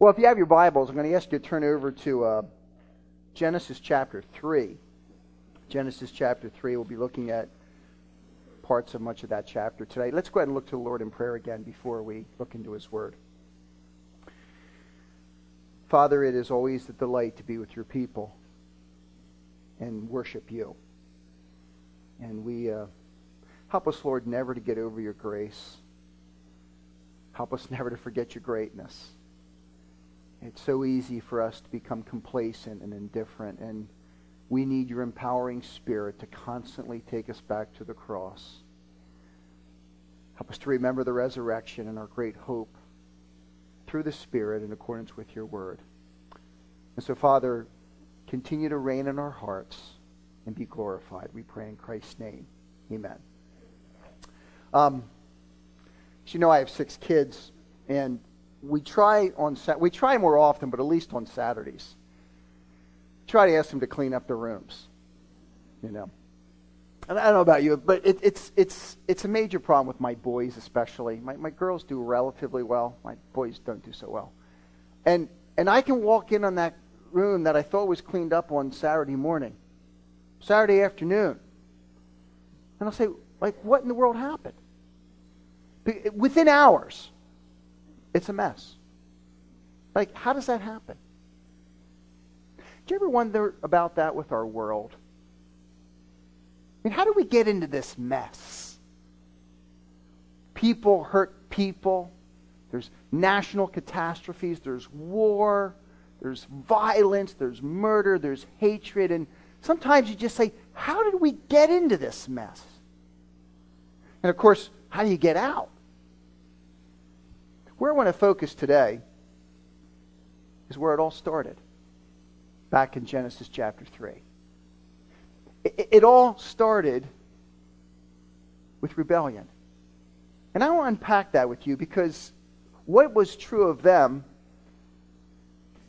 Well, if you have your Bibles, I'm going to ask you to turn over to uh, Genesis chapter 3. Genesis chapter 3, we'll be looking at parts of much of that chapter today. Let's go ahead and look to the Lord in prayer again before we look into His Word. Father, it is always a delight to be with your people and worship you. And we uh, help us, Lord, never to get over your grace. Help us never to forget your greatness. It's so easy for us to become complacent and indifferent, and we need your empowering spirit to constantly take us back to the cross. Help us to remember the resurrection and our great hope through the Spirit in accordance with your word. And so, Father, continue to reign in our hearts and be glorified. We pray in Christ's name. Amen. Um, as you know, I have six kids, and we try on we try more often, but at least on Saturdays, try to ask them to clean up their rooms. You know, and I don't know about you, but it, it's it's it's a major problem with my boys, especially. My my girls do relatively well. My boys don't do so well, and and I can walk in on that room that I thought was cleaned up on Saturday morning, Saturday afternoon, and I'll say, like, what in the world happened? Within hours, it's a mess. Like, how does that happen? Do you ever wonder about that with our world? I mean, how do we get into this mess? People hurt people. There's national catastrophes. There's war. There's violence. There's murder. There's hatred. And sometimes you just say, how did we get into this mess? And of course, how do you get out? Where I want to focus today is where it all started, back in Genesis chapter 3. It, it all started with rebellion. And I want to unpack that with you because what was true of them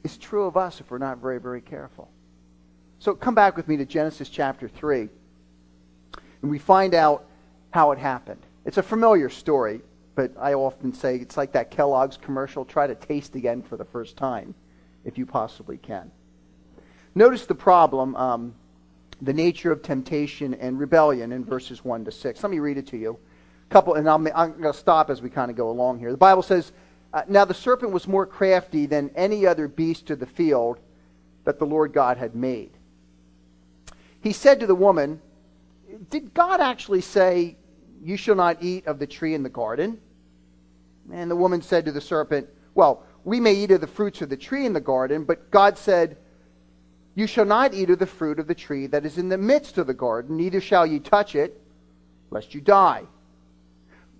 is true of us if we're not very, very careful. So come back with me to Genesis chapter 3, and we find out how it happened. It's a familiar story but I often say it's like that Kellogg's commercial try to taste again for the first time, if you possibly can. Notice the problem, um, the nature of temptation and rebellion in verses 1 to 6. Let me read it to you. A couple, and i am going to stop as we kind of go along here. The Bible says, uh, Now the serpent was more crafty than any other beast of the field that the Lord God had made. He said to the woman, Did God actually say, You shall not eat of the tree in the garden? And the woman said to the serpent, Well, we may eat of the fruits of the tree in the garden, but God said, You shall not eat of the fruit of the tree that is in the midst of the garden, neither shall ye touch it, lest you die.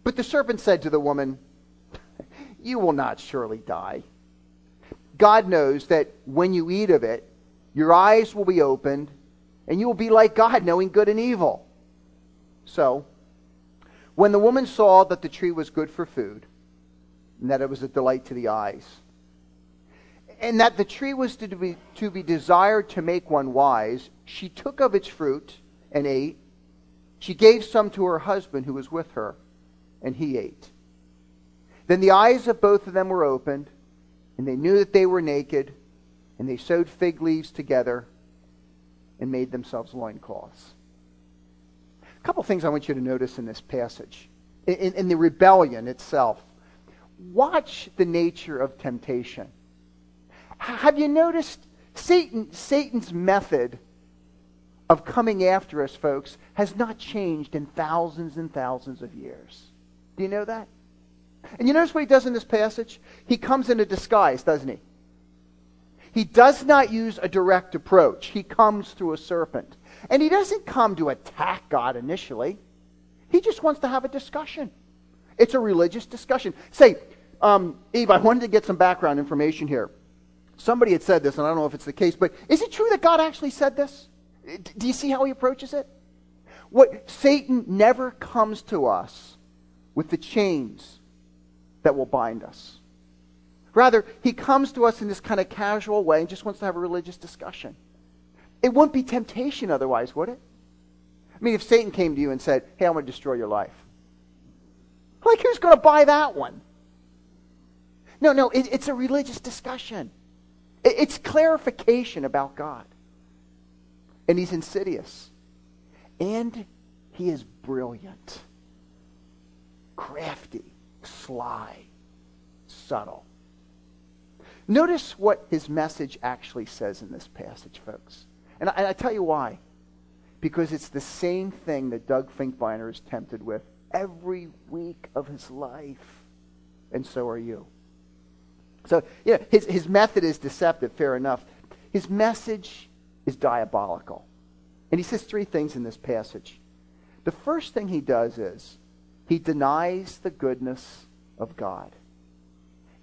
But the serpent said to the woman, You will not surely die. God knows that when you eat of it, your eyes will be opened, and you will be like God, knowing good and evil. So, when the woman saw that the tree was good for food, and that it was a delight to the eyes. And that the tree was to be, to be desired to make one wise, she took of its fruit and ate. She gave some to her husband who was with her, and he ate. Then the eyes of both of them were opened, and they knew that they were naked, and they sewed fig leaves together and made themselves loincloths. A couple things I want you to notice in this passage, in, in the rebellion itself watch the nature of temptation. Have you noticed Satan, Satan's method of coming after us, folks, has not changed in thousands and thousands of years? Do you know that? And you notice what he does in this passage? He comes in a disguise, doesn't he? He does not use a direct approach. He comes through a serpent. And he doesn't come to attack God initially. He just wants to have a discussion. It's a religious discussion. Say, um, Eve, I wanted to get some background information here. Somebody had said this, and I don't know if it's the case, but is it true that God actually said this? Do you see how he approaches it? What Satan never comes to us with the chains that will bind us. Rather, he comes to us in this kind of casual way and just wants to have a religious discussion. It wouldn't be temptation otherwise, would it? I mean, if Satan came to you and said, Hey, I'm going to destroy your life. Like, who's going to buy that one? No, no, it, it's a religious discussion. It, it's clarification about God. And he's insidious. And he is brilliant, crafty, sly, subtle. Notice what his message actually says in this passage, folks. And I, and I tell you why. Because it's the same thing that Doug Finkbeiner is tempted with every week of his life. And so are you. So, yeah, his, his method is deceptive, fair enough. His message is diabolical. And he says three things in this passage. The first thing he does is he denies the goodness of God.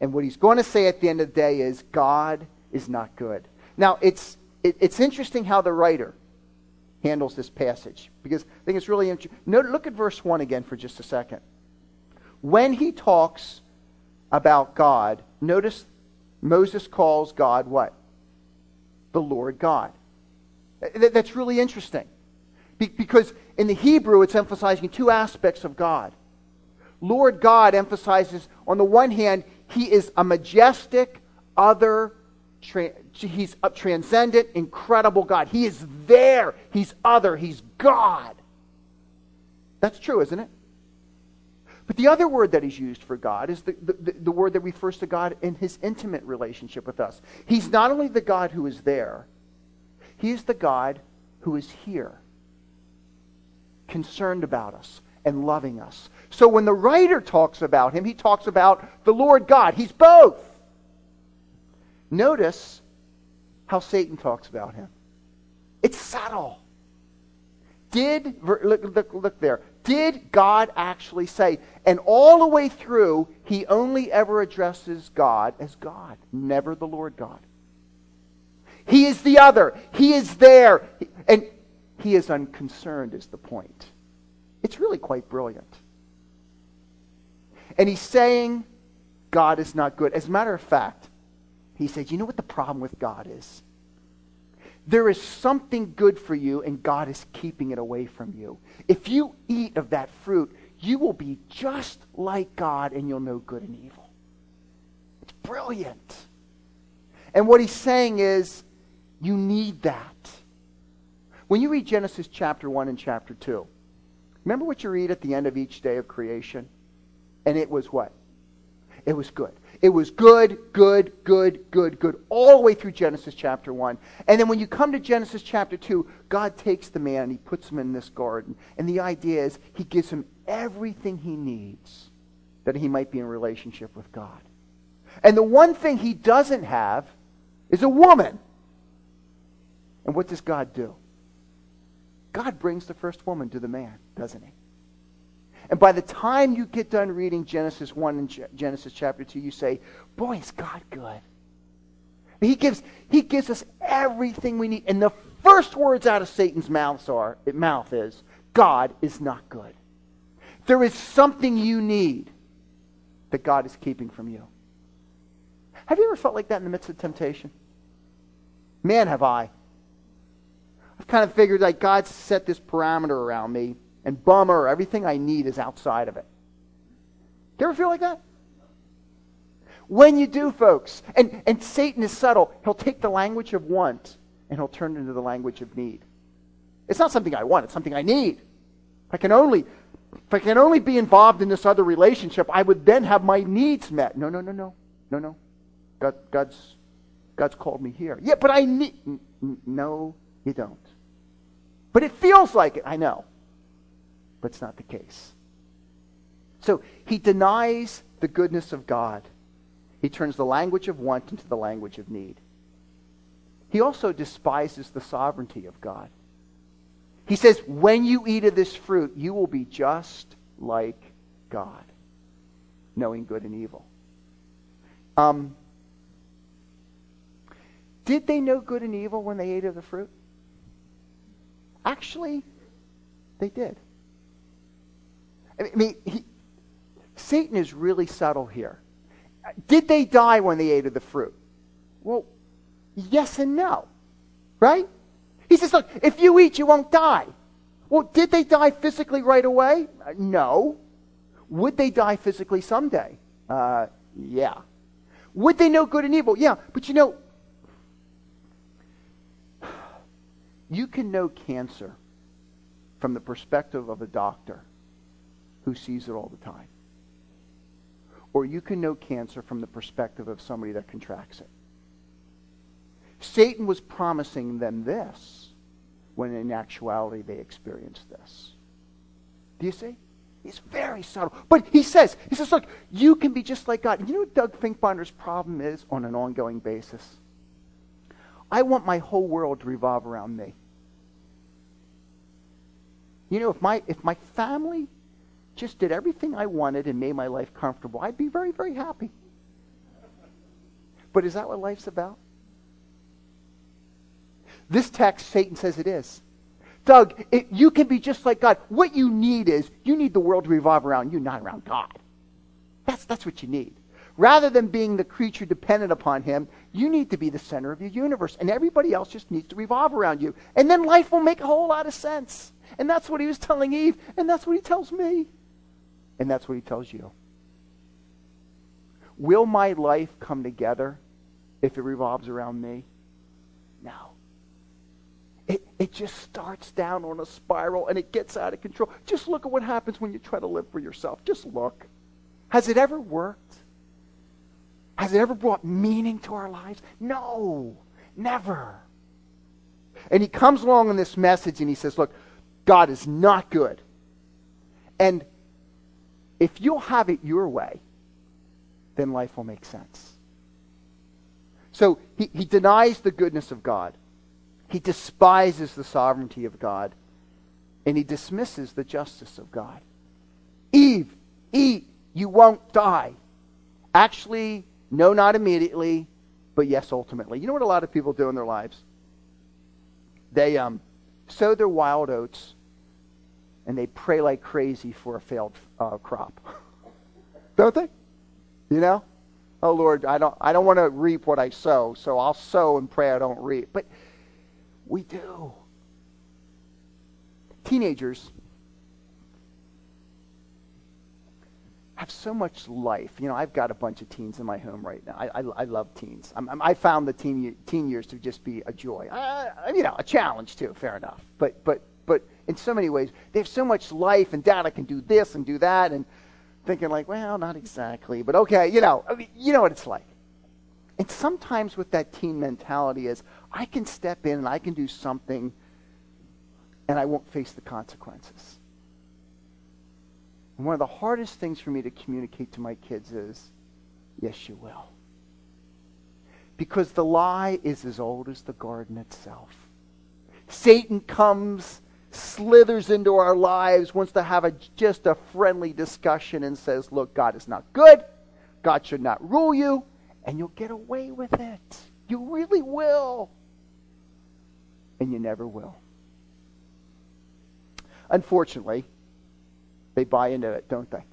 And what he's going to say at the end of the day is God is not good. Now, it's, it, it's interesting how the writer handles this passage because I think it's really interesting. Look at verse 1 again for just a second. When he talks about God, notice Moses calls God what? The Lord God. That's really interesting. Because in the Hebrew, it's emphasizing two aspects of God. Lord God emphasizes, on the one hand, he is a majestic, other, tra- he's a transcendent, incredible God. He is there. He's other. He's God. That's true, isn't it? But the other word that he's used for God is the, the, the, word that refers to God in his intimate relationship with us. He's not only the God who is there, he is the God who is here, concerned about us and loving us. So when the writer talks about him, he talks about the Lord God. He's both. Notice how Satan talks about him. It's subtle. Did, look, look, look there. Did God actually say? And all the way through, he only ever addresses God as God, never the Lord God. He is the other. He is there. And he is unconcerned, is the point. It's really quite brilliant. And he's saying God is not good. As a matter of fact, he says, you know what the problem with God is? There is something good for you, and God is keeping it away from you. If you eat of that fruit, you will be just like God, and you'll know good and evil. It's brilliant. And what he's saying is, you need that. When you read Genesis chapter 1 and chapter 2, remember what you read at the end of each day of creation? And it was what? It was good. It was good, good, good, good, good, all the way through Genesis chapter 1. And then when you come to Genesis chapter 2, God takes the man and he puts him in this garden. And the idea is he gives him everything he needs that he might be in relationship with God. And the one thing he doesn't have is a woman. And what does God do? God brings the first woman to the man, doesn't he? And by the time you get done reading Genesis 1 and Genesis chapter 2, you say, Boy, is God good. He gives, he gives us everything we need. And the first words out of Satan's mouth are, mouth is, God is not good. There is something you need that God is keeping from you. Have you ever felt like that in the midst of temptation? Man, have I. I've kind of figured like God's set this parameter around me, and bummer, everything I need is outside of it. Do you ever feel like that? When you do, folks, and, and Satan is subtle, he'll take the language of want and he'll turn it into the language of need. It's not something I want, it's something I need. If I can only if I can only be involved in this other relationship, I would then have my needs met. No, no, no, no. No, no. God, God's God's called me here. Yeah, but I need no, you don't. But it feels like it, I know. But it's not the case. So he denies the goodness of God. He turns the language of want into the language of need. He also despises the sovereignty of God. He says, when you eat of this fruit, you will be just like God, knowing good and evil. Um, did they know good and evil when they ate of the fruit? Actually, they did. I mean, he, Satan is really subtle here. Did they die when they ate of the fruit? Well, yes and no. Right? He says, look, if you eat, you won't die. Well, did they die physically right away? No. Would they die physically someday? Uh, yeah. Would they know good and evil? Yeah, but you know, you can know cancer from the perspective of a doctor who sees it all the time. Or you can know cancer from the perspective of somebody that contracts it. Satan was promising them this when in actuality they experienced this. Do you see? He's very subtle. But he says, he says, look, you can be just like God. You know what Doug Finkbeiner's problem is on an ongoing basis? I want my whole world to revolve around me. You know, if my if my family just did everything I wanted and made my life comfortable, I'd be very, very happy. But is that what life's about? This text, Satan says it is. Doug, it, you can be just like God. What you need is you need the world to revolve around you, not around God. That's, that's what you need. Rather than being the creature dependent upon Him, you need to be the center of your universe, and everybody else just needs to revolve around you. And then life will make a whole lot of sense. And that's what He was telling Eve, and that's what He tells me, and that's what He tells you. Will my life come together if it revolves around me? No. It, it just starts down on a spiral and it gets out of control. Just look at what happens when you try to live for yourself. Just look. Has it ever worked? Has it ever brought meaning to our lives? No, never. And he comes along in this message and he says, Look, God is not good. And if you'll have it your way, then life will make sense. So he, he denies the goodness of God. He despises the sovereignty of God. And he dismisses the justice of God. Eve, eat, you won't die. Actually, no, not immediately, but yes, ultimately. You know what a lot of people do in their lives? They um, sow their wild oats and they pray like crazy for a failed uh, crop. don't they? You know? Oh Lord, I don't I don't want to reap what I sow, so I'll sow and pray I don't reap. But we do. Teenagers have so much life. You know, I've got a bunch of teens in my home right now. I, I, I love teens. I'm, I'm, i found the teen, teen years to just be a joy. Uh, you know, a challenge too, fair enough. But, but, but in so many ways, they have so much life, and dad, I can do this and do that, and thinking like, well, not exactly, but okay, you know, I mean, you know what it's like. And sometimes with that teen mentality is, I can step in and I can do something and I won't face the consequences. And one of the hardest things for me to communicate to my kids is, yes, you will. Because the lie is as old as the garden itself. Satan comes, slithers into our lives, wants to have a, just a friendly discussion and says, look, God is not good. God should not rule you. And you'll get away with it. You really will and you never will. Unfortunately, they buy into it, don't they?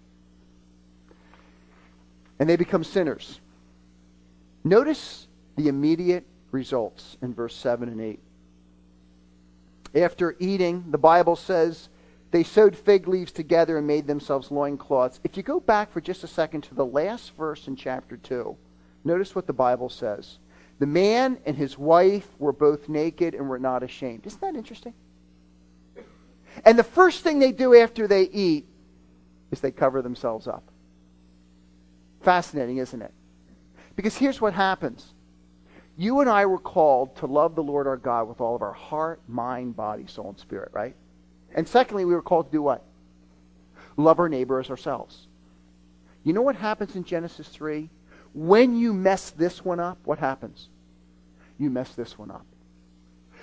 And they become sinners. Notice the immediate results in verse 7 and 8. After eating, the Bible says they sewed fig leaves together and made themselves loincloths. If you go back for just a second to the last verse in chapter 2, notice what the Bible says. The man and his wife were both naked and were not ashamed. Isn't that interesting? And the first thing they do after they eat is they cover themselves up. Fascinating, isn't it? Because here's what happens. You and I were called to love the Lord our God with all of our heart, mind, body, soul, and spirit, right? And secondly, we were called to do what? Love our neighbor as ourselves. You know what happens in Genesis 3? When you mess this one up, what happens? You mess this one up.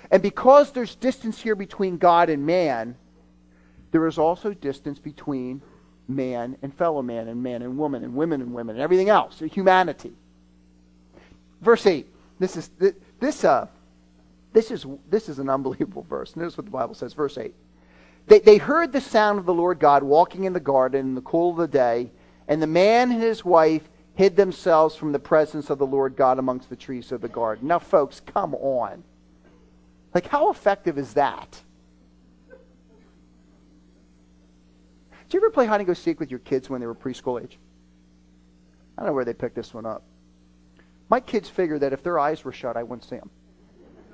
And because there's distance here between God and man, there is also distance between man and fellow man and man and woman and women and women and everything else, humanity. Verse 8. This is this uh this is this is an unbelievable verse. Notice what the Bible says, verse 8. They, they heard the sound of the Lord God walking in the garden in the cool of the day, and the man and his wife hid themselves from the presence of the Lord God amongst the trees of the garden. Now, folks, come on. Like, how effective is that? Did you ever play hide and go seek with your kids when they were preschool age? I don't know where they picked this one up. My kids figure that if their eyes were shut, I wouldn't see them.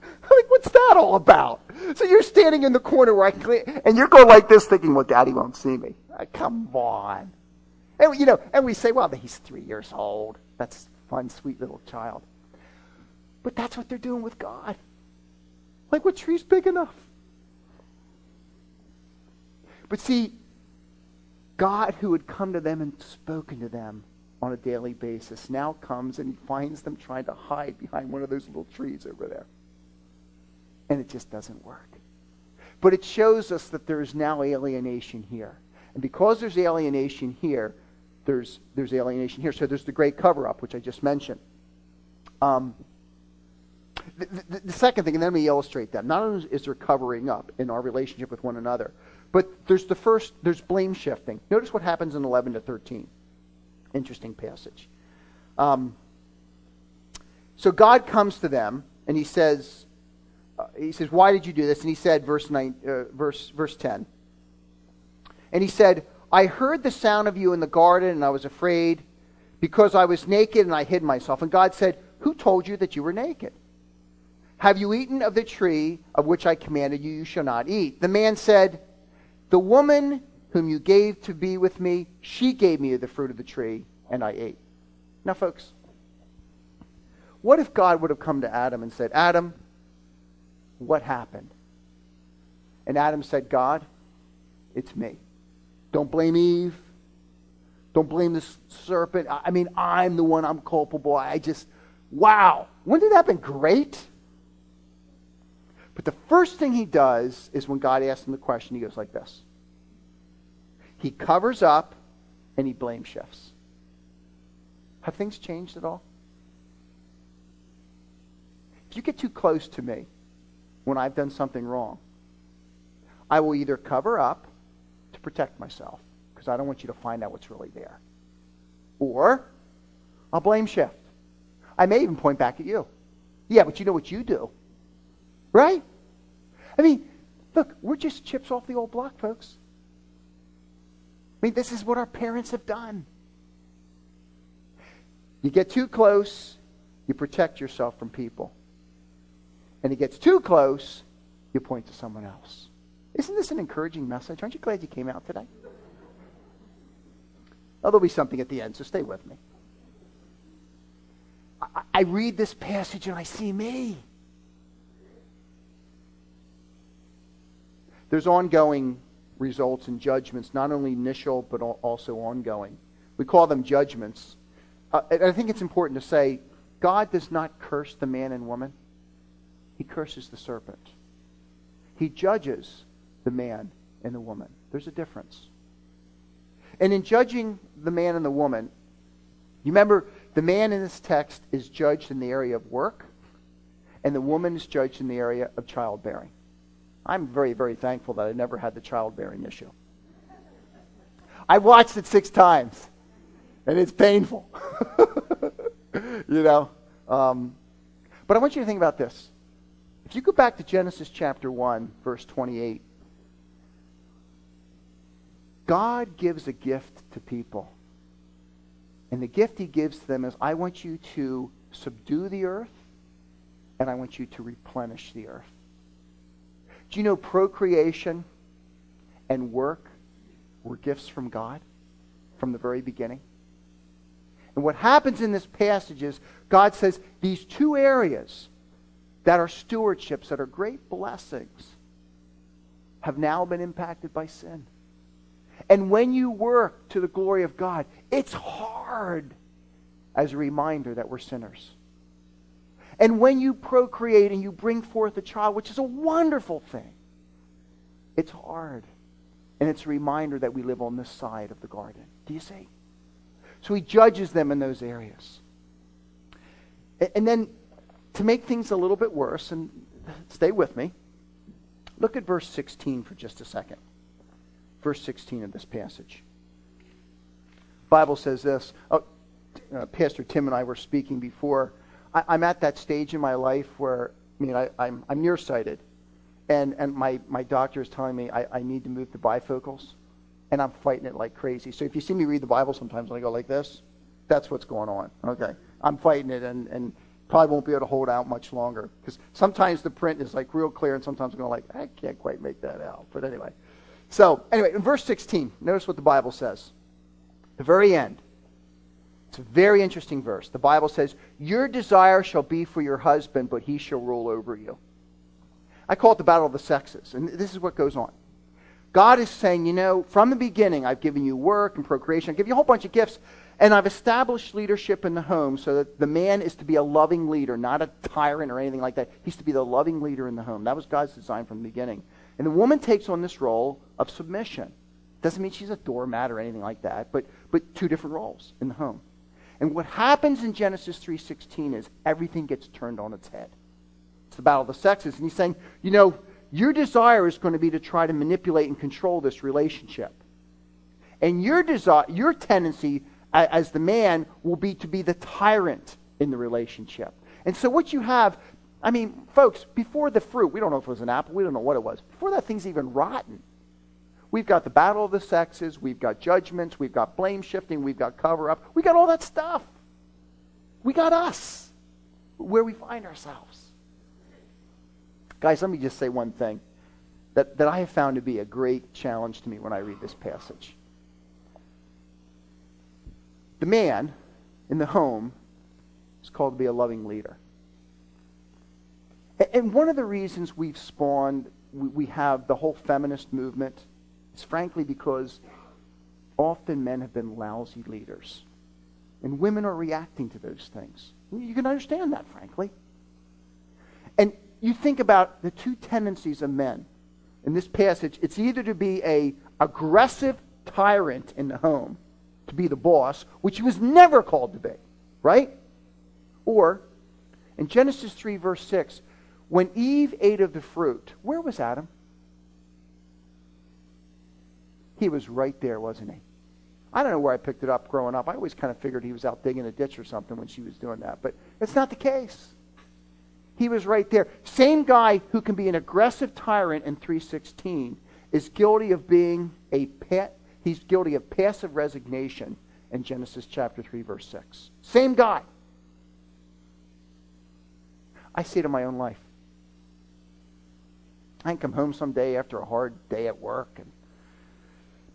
like, what's that all about? So you're standing in the corner where I can, and you're going like this, thinking, "Well, Daddy won't see me." Like, come on, and you know, and we say, "Well, he's three years old. That's fun, sweet little child." But that's what they're doing with God. Like, what tree's big enough? But see, God, who had come to them and spoken to them on a daily basis, now comes and he finds them trying to hide behind one of those little trees over there. And it just doesn't work. But it shows us that there is now alienation here. And because there's alienation here, there's, there's alienation here. So there's the great cover up, which I just mentioned. Um, the, the, the, second thing, and then me illustrate that. Not only is there covering up in our relationship with one another, but there's the first, there's blame shifting. Notice what happens in 11 to 13. Interesting passage. Um, so God comes to them and he says, uh, he says, why did you do this? And he said, verse, nine, uh, verse, verse 10. And he said, I heard the sound of you in the garden and I was afraid because I was naked and I hid myself. And God said, who told you that you were naked? Have you eaten of the tree of which I commanded you, you shall not eat? The man said, The woman whom you gave to be with me, she gave me the fruit of the tree, and I ate. Now, folks, what if God would have come to Adam and said, Adam, what happened? And Adam said, God, it's me. Don't blame Eve. Don't blame the serpent. I mean, I'm the one I'm culpable. I just, wow. Wouldn't that have been great? But the first thing he does is when God asks him the question, he goes like this He covers up and he blame shifts. Have things changed at all? If you get too close to me when I've done something wrong, I will either cover up to protect myself because I don't want you to find out what's really there. Or I'll blame shift. I may even point back at you. Yeah, but you know what you do. Right? I mean, look, we're just chips off the old block, folks. I mean, this is what our parents have done. You get too close, you protect yourself from people. And it gets too close, you point to someone else. Isn't this an encouraging message? Aren't you glad you came out today? Oh, there'll be something at the end, so stay with me. I, I read this passage and I see me. There's ongoing results and judgments, not only initial, but also ongoing. We call them judgments. Uh, I think it's important to say God does not curse the man and woman, He curses the serpent. He judges the man and the woman. There's a difference. And in judging the man and the woman, you remember the man in this text is judged in the area of work, and the woman is judged in the area of childbearing. I'm very, very thankful that I never had the childbearing issue. I watched it six times, and it's painful. you know? Um, but I want you to think about this. If you go back to Genesis chapter 1, verse 28, God gives a gift to people. And the gift he gives them is I want you to subdue the earth, and I want you to replenish the earth. Do you know procreation and work were gifts from God from the very beginning? And what happens in this passage is God says these two areas that are stewardships, that are great blessings, have now been impacted by sin. And when you work to the glory of God, it's hard as a reminder that we're sinners. And when you procreate and you bring forth a child, which is a wonderful thing, it's hard. And it's a reminder that we live on this side of the garden. Do you see? So he judges them in those areas. And then to make things a little bit worse, and stay with me, look at verse 16 for just a second. Verse 16 of this passage. Bible says this. Oh, uh, Pastor Tim and I were speaking before I, am at that stage in my life where, I mean, I, I'm, I'm nearsighted. And, and my, my doctor is telling me I, I need to move to bifocals. And I'm fighting it like crazy. So if you see me read the Bible sometimes, I go like this. That's what's going on. Okay. I'm fighting it and, and probably won't be able to hold out much longer because sometimes the print is like real clear and sometimes I'm going like, I can't quite make that out. But anyway. So, anyway, in verse 16, notice what the Bible says. The very end. It's a very interesting verse. The Bible says, Your desire shall be for your husband, but he shall rule over you. I call it the battle of the sexes. And this is what goes on. God is saying, you know, from the beginning, I've given you work and procreation, I've given you a whole bunch of gifts, and I've established leadership in the home so that the man is to be a loving leader, not a tyrant or anything like that. He's to be the loving leader in the home. That was God's design from the beginning. And the woman takes on this role of submission. Doesn't mean she's a doormat or anything like that, but, but two different roles in the home. And what happens in Genesis 3.16 is everything gets turned on its head. It's the battle of the sexes. And he's saying, you know, your desire is going to be to try to manipulate and control this relationship. And your desire, your tendency as the man will be to be the tyrant in the relationship. And so what you have, I mean, folks, before the fruit, we don't know if it was an apple, we don't know what it was. Before that thing's even rotten, we've got the battle of the sexes, we've got judgments, we've got blame shifting, we've got cover up, we got all that stuff. We got us, where we find ourselves. Guys, let me just say one thing that, that I have found to be a great challenge to me when I read this passage. The man in the home is called to be a loving leader. And one of the reasons we've spawned, we have the whole feminist movement, is frankly because often men have been lousy leaders. And women are reacting to those things. You can understand that, frankly. And you think about the two tendencies of men in this passage. It's either to be a aggressive tyrant in the home, to be the boss, which he was never called to be, right? Or, in Genesis 3, verse 6, when Eve ate of the fruit, where was Adam? He was right there, wasn't he? I don't know where I picked it up growing up. I always kind of figured he was out digging a ditch or something when she was doing that, but it's not the case. He was right there. Same guy who can be an aggressive tyrant in 316 is guilty of being a pet He's guilty of passive resignation in Genesis chapter 3, verse 6. Same guy. I see it in my own life. I can come home someday after a hard day at work, and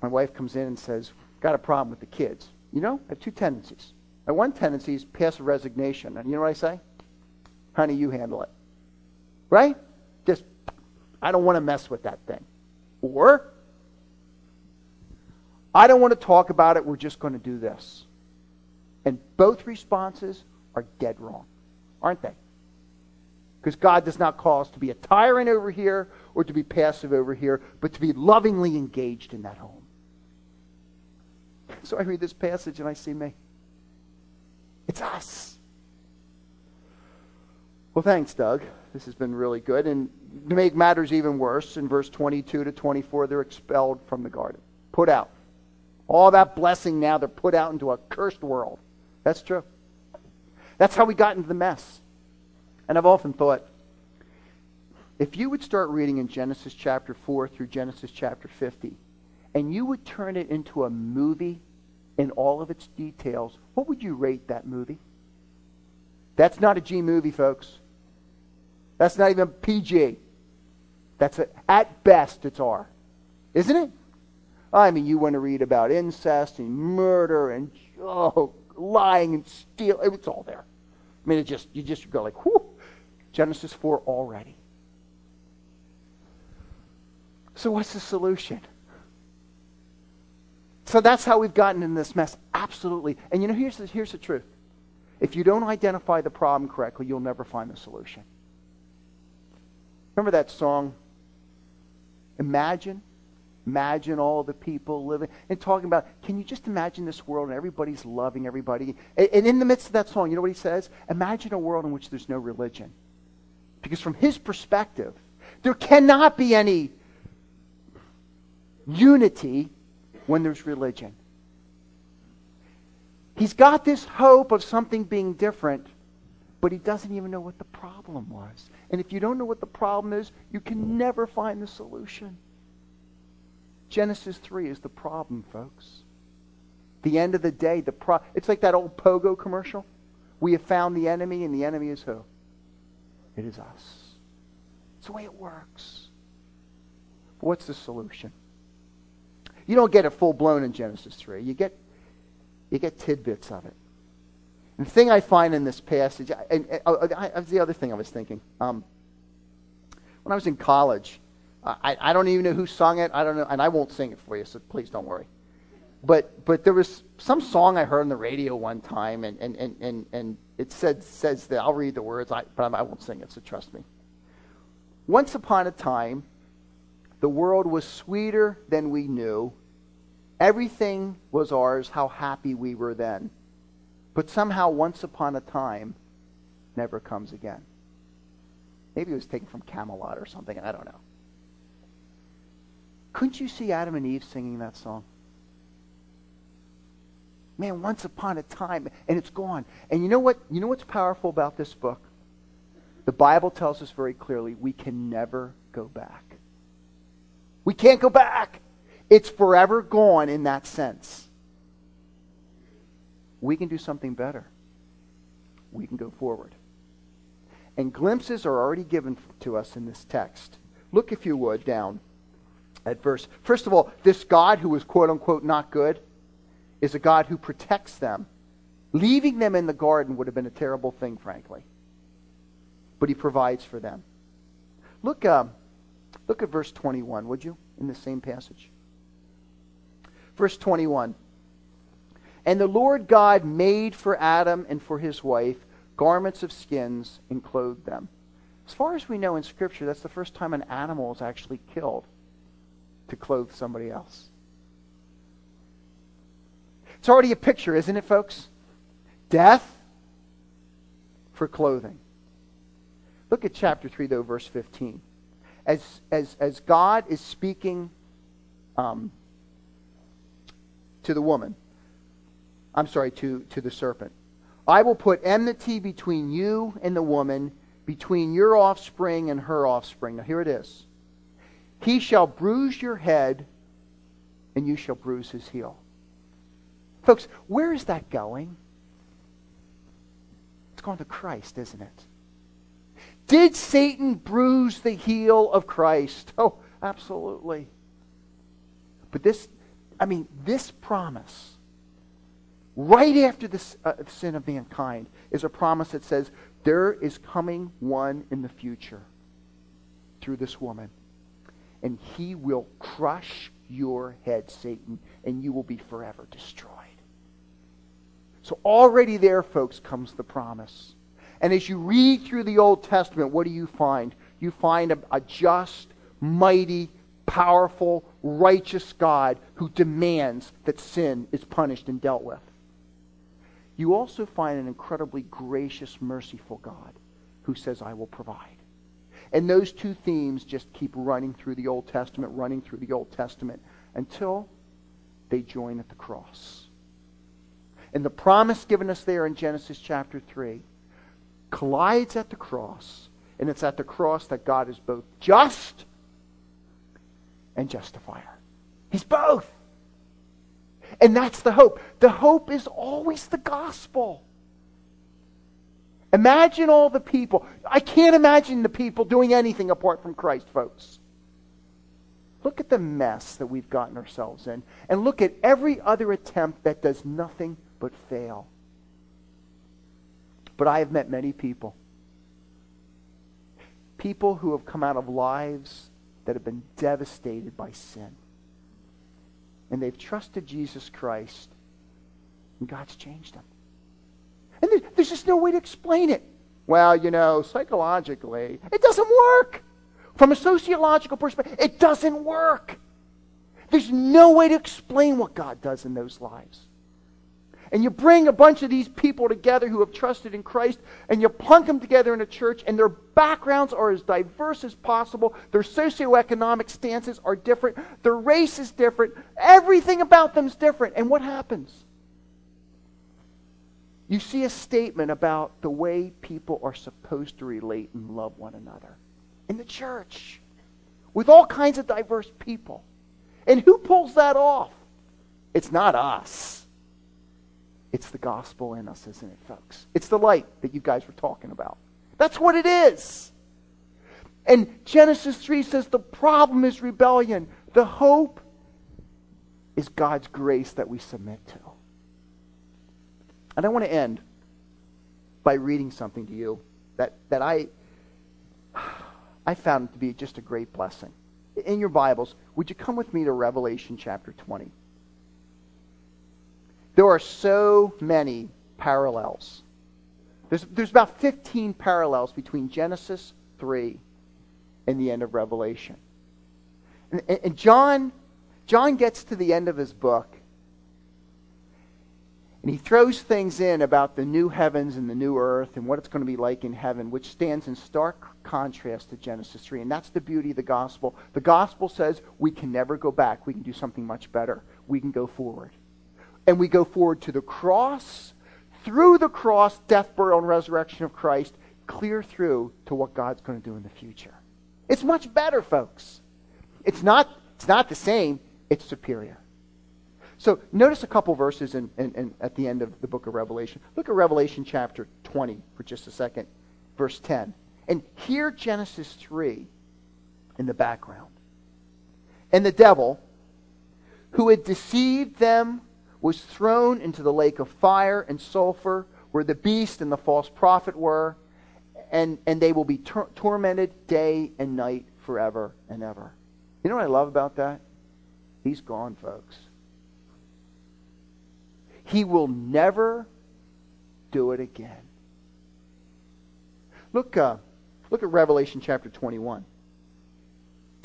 my wife comes in and says, Got a problem with the kids. You know, I have two tendencies. My one tendency is passive resignation. And you know what I say? Honey, you handle it. Right? Just, I don't want to mess with that thing. Or, I don't want to talk about it. We're just going to do this. And both responses are dead wrong, aren't they? Because God does not call us to be a tyrant over here or to be passive over here, but to be lovingly engaged in that home. So I read this passage and I see me. It's us. Well, thanks, Doug. This has been really good. And to make matters even worse, in verse 22 to 24, they're expelled from the garden, put out. All that blessing now, they're put out into a cursed world. That's true. That's how we got into the mess. And I've often thought, if you would start reading in Genesis chapter 4 through Genesis chapter 50, and you would turn it into a movie in all of its details, what would you rate that movie? That's not a G movie, folks. That's not even PG. That's a, at best it's R. Isn't it? I mean, you want to read about incest and murder and oh, lying and stealing. It's all there. I mean, it just you just go like, whoo, Genesis 4 already. So what's the solution? So that's how we've gotten in this mess. Absolutely. And you know, here's the, here's the truth. If you don't identify the problem correctly, you'll never find the solution. Remember that song? Imagine Imagine all the people living and talking about, can you just imagine this world and everybody's loving everybody? And, and in the midst of that song, you know what he says? Imagine a world in which there's no religion. Because from his perspective, there cannot be any unity when there's religion. He's got this hope of something being different, but he doesn't even know what the problem was. And if you don't know what the problem is, you can never find the solution. Genesis 3 is the problem, folks. the end of the day, the pro- it's like that old Pogo commercial. We have found the enemy, and the enemy is who? It is us. It's the way it works. But what's the solution? You don't get it full blown in Genesis 3. You get, you get tidbits of it. And the thing I find in this passage, and, and uh, uh the other thing I was thinking. Um, when I was in college, I, I don't even know who sung it. I don't know, and I won't sing it for you, so please don't worry. But but there was some song I heard on the radio one time, and and and and, and it said says that I'll read the words, I, but I won't sing it, so trust me. Once upon a time, the world was sweeter than we knew. Everything was ours. How happy we were then. But somehow, once upon a time, never comes again. Maybe it was taken from Camelot or something. I don't know. Couldn't you see Adam and Eve singing that song? Man, once upon a time, and it's gone. And you know what? You know what's powerful about this book? The Bible tells us very clearly we can never go back. We can't go back. It's forever gone in that sense. We can do something better. We can go forward. And glimpses are already given to us in this text. Look, if you would, down at verse. First of all, this God who is quote unquote not good is a God who protects them. Leaving them in the garden would have been a terrible thing, frankly. But he provides for them. Look, um, look at verse 21, would you, in the same passage? Verse 21. And the Lord God made for Adam and for his wife garments of skins and clothed them. As far as we know in Scripture, that's the first time an animal is actually killed to clothe somebody else. It's already a picture, isn't it, folks? Death for clothing. Look at chapter 3, though, verse 15. As, as, as God is speaking um, to the woman, I'm sorry, to, to the serpent, I will put enmity between you and the woman, between your offspring and her offspring. Now, here it is. He shall bruise your head, and you shall bruise his heel. Folks, where is that going? It's going to Christ, isn't it? Did Satan bruise the heel of Christ? Oh, absolutely. But this, I mean, this promise, right after the uh, sin of mankind, is a promise that says, there is coming one in the future through this woman and he will crush your head, Satan, and you will be forever destroyed. So, already there, folks, comes the promise. And as you read through the Old Testament, what do you find? You find a, a just, mighty, powerful, righteous God who demands that sin is punished and dealt with. You also find an incredibly gracious, merciful God who says, I will provide. And those two themes just keep running through the Old Testament, running through the Old Testament until they join at the cross. And the promise given us there in Genesis chapter 3 collides at the cross, and it's at the cross that God is both just and justifier. He's both. And that's the hope. The hope is always the gospel. Imagine all the people. I can't imagine the people doing anything apart from Christ, folks. Look at the mess that we've gotten ourselves in. And look at every other attempt that does nothing but fail. But I have met many people. People who have come out of lives that have been devastated by sin. And they've trusted Jesus Christ. And God's changed them. And there's just no way to explain it. Well, you know, psychologically, it doesn't work. From a sociological perspective, it doesn't work. There's no way to explain what God does in those lives. And you bring a bunch of these people together who have trusted in Christ, and you plunk them together in a church, and their backgrounds are as diverse as possible. Their socioeconomic stances are different. Their race is different. Everything about them is different. And what happens? you see a statement about the way people are supposed to relate and love one another in the church with all kinds of diverse people. And who pulls that off? It's not us. It's the gospel in us, isn't it, folks? It's the light that you guys were talking about. That's what it is. And Genesis 3 says the problem is rebellion. The hope is God's grace that we submit to. And I want to end by reading something to you that, that I, I found to be just a great blessing. In your Bibles, would you come with me to Revelation chapter 20? There are so many parallels. There's, there's about 15 parallels between Genesis 3 and the end of Revelation. And, and John, John gets to the end of his book, and he throws things in about the new heavens and the new earth and what it's going to be like in heaven, which stands in stark contrast to Genesis 3. And that's the beauty of the gospel. The gospel says we can never go back. We can do something much better. We can go forward. And we go forward to the cross, through the cross, death, burial, and resurrection of Christ, clear through to what God's going to do in the future. It's much better, folks. It's not, it's not the same, it's superior. So notice a couple verses in, in, in, at the end of the book of Revelation. Look at Revelation chapter 20 for just a second, verse 10. And hear Genesis 3 in the background. And the devil, who had deceived them, was thrown into the lake of fire and sulfur, where the beast and the false prophet were, and, and they will be tor- tormented day and night forever and ever. You know what I love about that? He's gone, folks. He will never do it again. Look, uh, look at Revelation chapter 21.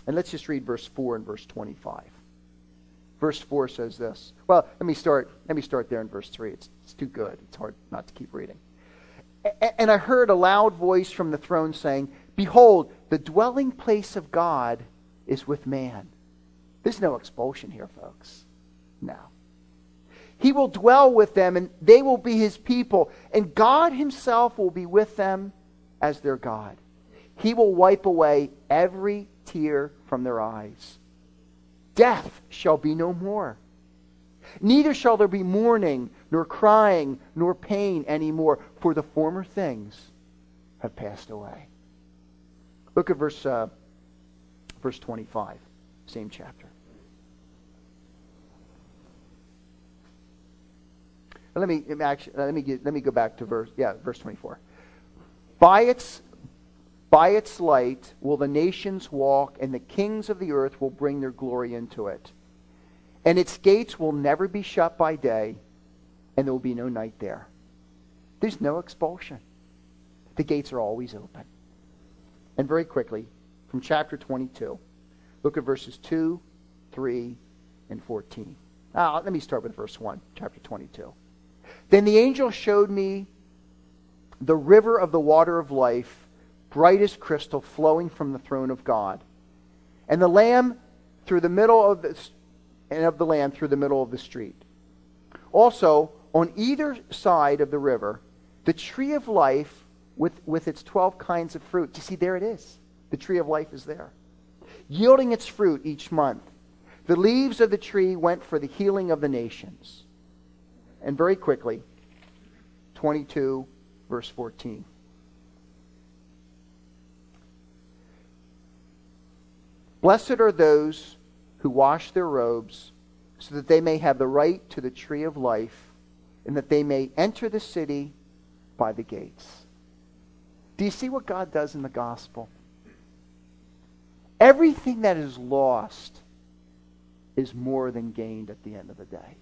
And let's just read verse 4 and verse 25. Verse 4 says this. Well, let me start, let me start there in verse 3. It's, it's too good. It's hard not to keep reading. And I heard a loud voice from the throne saying, Behold, the dwelling place of God is with man. There's no expulsion here, folks. No. He will dwell with them, and they will be his people, and God himself will be with them as their God. He will wipe away every tear from their eyes. Death shall be no more. Neither shall there be mourning, nor crying, nor pain anymore, for the former things have passed away. Look at verse, uh, verse 25, same chapter. Let me actually, let me get, let me go back to verse yeah verse 24. By its by its light will the nations walk, and the kings of the earth will bring their glory into it. And its gates will never be shut by day, and there will be no night there. There's no expulsion. The gates are always open. And very quickly, from chapter 22, look at verses 2, 3, and 14. Uh, let me start with verse 1, chapter 22. Then the angel showed me the river of the water of life, bright as crystal, flowing from the throne of God. And the Lamb through the middle of the and of the Lamb through the middle of the street. Also, on either side of the river, the tree of life with, with its 12 kinds of fruit. You see, there it is. The tree of life is there, yielding its fruit each month. The leaves of the tree went for the healing of the nations. And very quickly, 22, verse 14. Blessed are those who wash their robes so that they may have the right to the tree of life and that they may enter the city by the gates. Do you see what God does in the gospel? Everything that is lost is more than gained at the end of the day.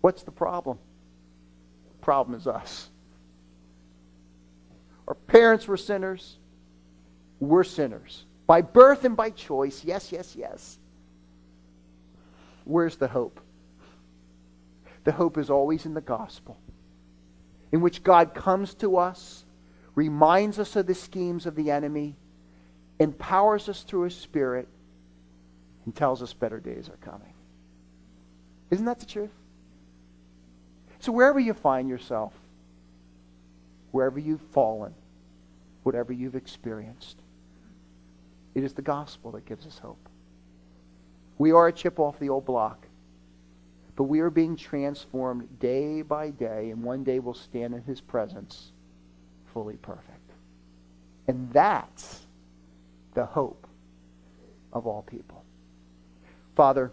What's the problem? The problem is us. Our parents were sinners. We're sinners. By birth and by choice. Yes, yes, yes. Where's the hope? The hope is always in the gospel, in which God comes to us, reminds us of the schemes of the enemy, empowers us through his spirit, and tells us better days are coming. Isn't that the truth? So wherever you find yourself, wherever you've fallen, whatever you've experienced, it is the gospel that gives us hope. We are a chip off the old block. But we are being transformed day by day, and one day we'll stand in his presence fully perfect. And that's the hope of all people. Father,